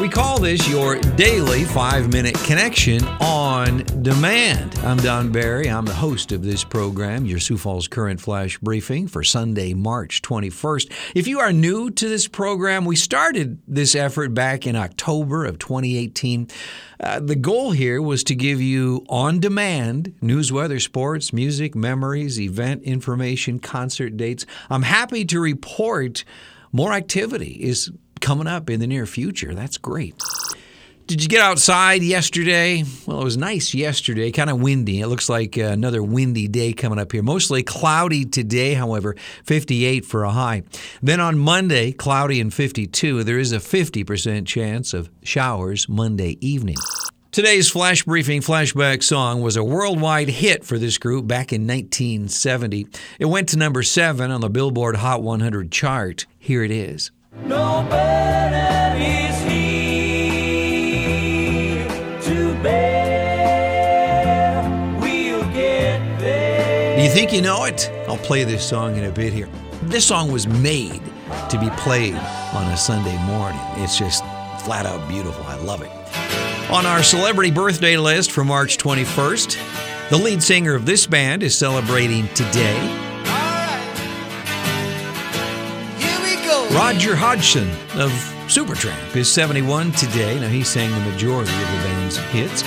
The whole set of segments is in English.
We call this your daily five minute connection on demand. I'm Don Barry. I'm the host of this program, your Sioux Falls Current Flash Briefing for Sunday, March 21st. If you are new to this program, we started this effort back in October of 2018. Uh, the goal here was to give you on demand news, weather, sports, music, memories, event information, concert dates. I'm happy to report more activity is coming up in the near future. That's great. Did you get outside yesterday? Well, it was nice yesterday, kind of windy. It looks like uh, another windy day coming up here. Mostly cloudy today, however, 58 for a high. Then on Monday, cloudy and 52. There is a 50% chance of showers Monday evening. Today's flash briefing flashback song was a worldwide hit for this group back in 1970. It went to number seven on the Billboard Hot 100 chart. Here it is. No is to bear. We'll get there. Do you think you know it? I'll play this song in a bit here. This song was made to be played on a Sunday morning. It's just flat out beautiful. I love it. On our celebrity birthday list for March 21st, the lead singer of this band is celebrating today. Roger Hodgson of Supertramp is 71 today. Now, he sang the majority of the band's hits.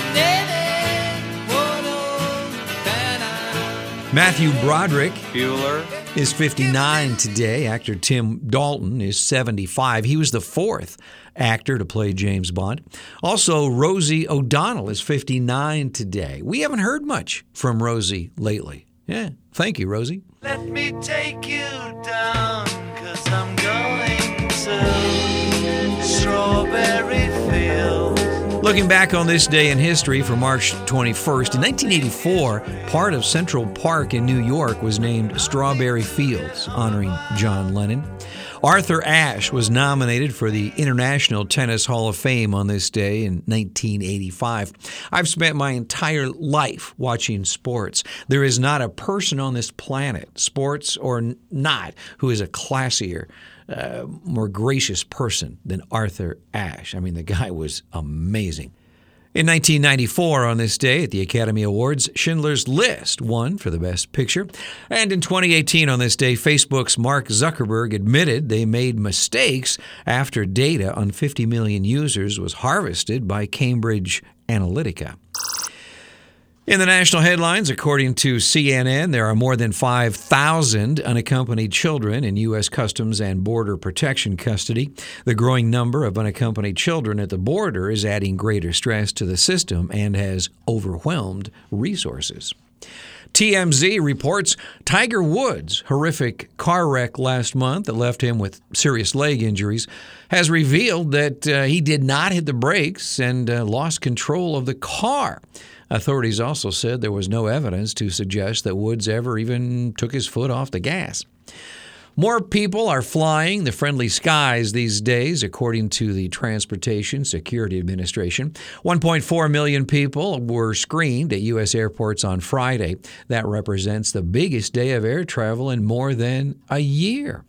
Matthew Broderick Bueller. is 59 today. Actor Tim Dalton is 75. He was the fourth actor to play James Bond. Also, Rosie O'Donnell is 59 today. We haven't heard much from Rosie lately. Yeah, thank you, Rosie. Let me take you down, Looking back on this day in history for March 21st, in 1984, part of Central Park in New York was named Strawberry Fields, honoring John Lennon. Arthur Ashe was nominated for the International Tennis Hall of Fame on this day in 1985. I've spent my entire life watching sports. There is not a person on this planet, sports or not, who is a classier, uh, more gracious person than Arthur Ashe. I mean, the guy was amazing. In 1994, on this day at the Academy Awards, Schindler's List won for the Best Picture. And in 2018, on this day, Facebook's Mark Zuckerberg admitted they made mistakes after data on 50 million users was harvested by Cambridge Analytica. In the national headlines, according to CNN, there are more than 5,000 unaccompanied children in U.S. Customs and Border Protection custody. The growing number of unaccompanied children at the border is adding greater stress to the system and has overwhelmed resources. TMZ reports Tiger Woods' horrific car wreck last month that left him with serious leg injuries has revealed that uh, he did not hit the brakes and uh, lost control of the car. Authorities also said there was no evidence to suggest that Woods ever even took his foot off the gas. More people are flying the friendly skies these days, according to the Transportation Security Administration. 1.4 million people were screened at U.S. airports on Friday. That represents the biggest day of air travel in more than a year.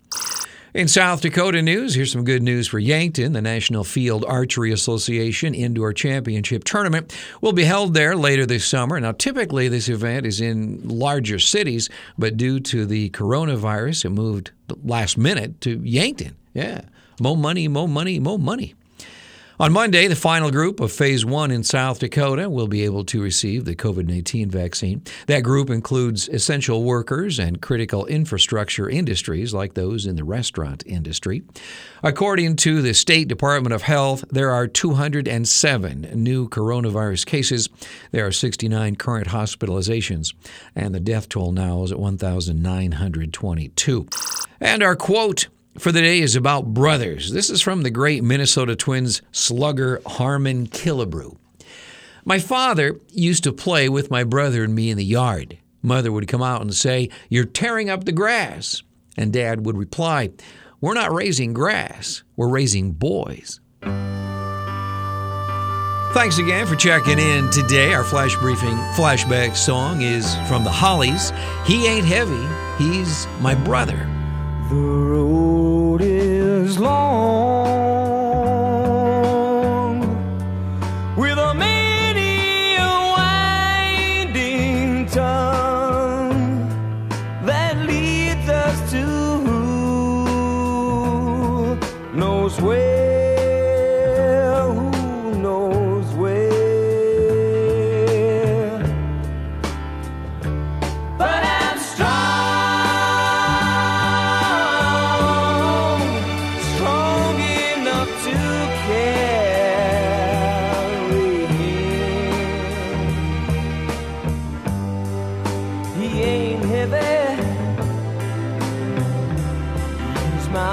In South Dakota news, here's some good news for Yankton. The National Field Archery Association Indoor Championship Tournament will be held there later this summer. Now, typically, this event is in larger cities, but due to the coronavirus, it moved last minute to Yankton. Yeah, more money, more money, more money. On Monday, the final group of Phase 1 in South Dakota will be able to receive the COVID 19 vaccine. That group includes essential workers and critical infrastructure industries like those in the restaurant industry. According to the State Department of Health, there are 207 new coronavirus cases. There are 69 current hospitalizations, and the death toll now is at 1,922. And our quote for the day is about brothers. This is from the great Minnesota Twins slugger Harmon Killebrew. My father used to play with my brother and me in the yard. Mother would come out and say, You're tearing up the grass. And Dad would reply, We're not raising grass, we're raising boys. Thanks again for checking in today. Our flash briefing flashback song is from the Hollies. He ain't heavy, he's my brother. Is long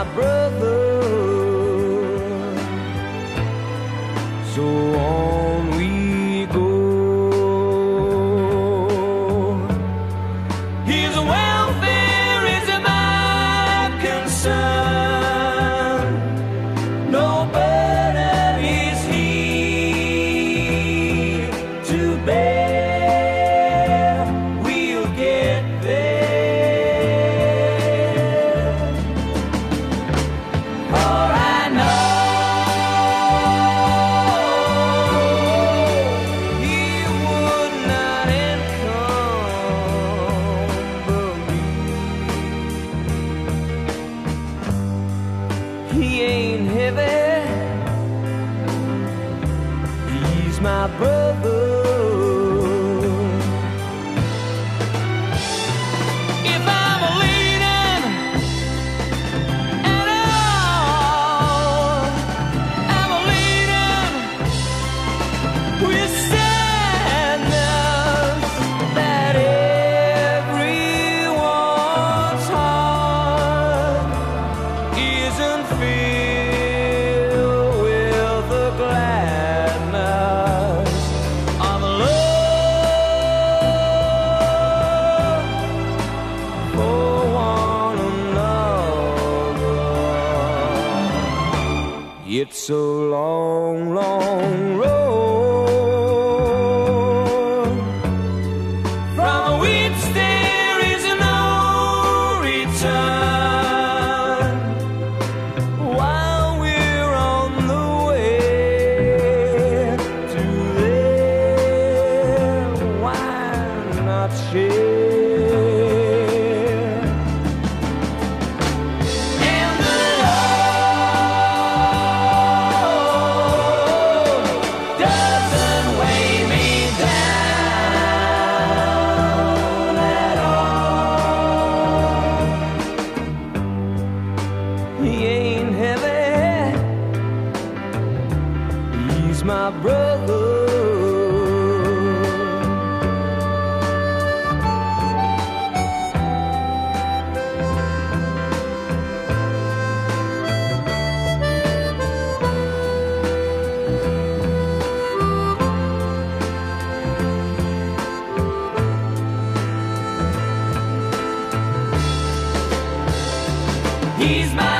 my brother. He ain't heavy. He's my brother. He's my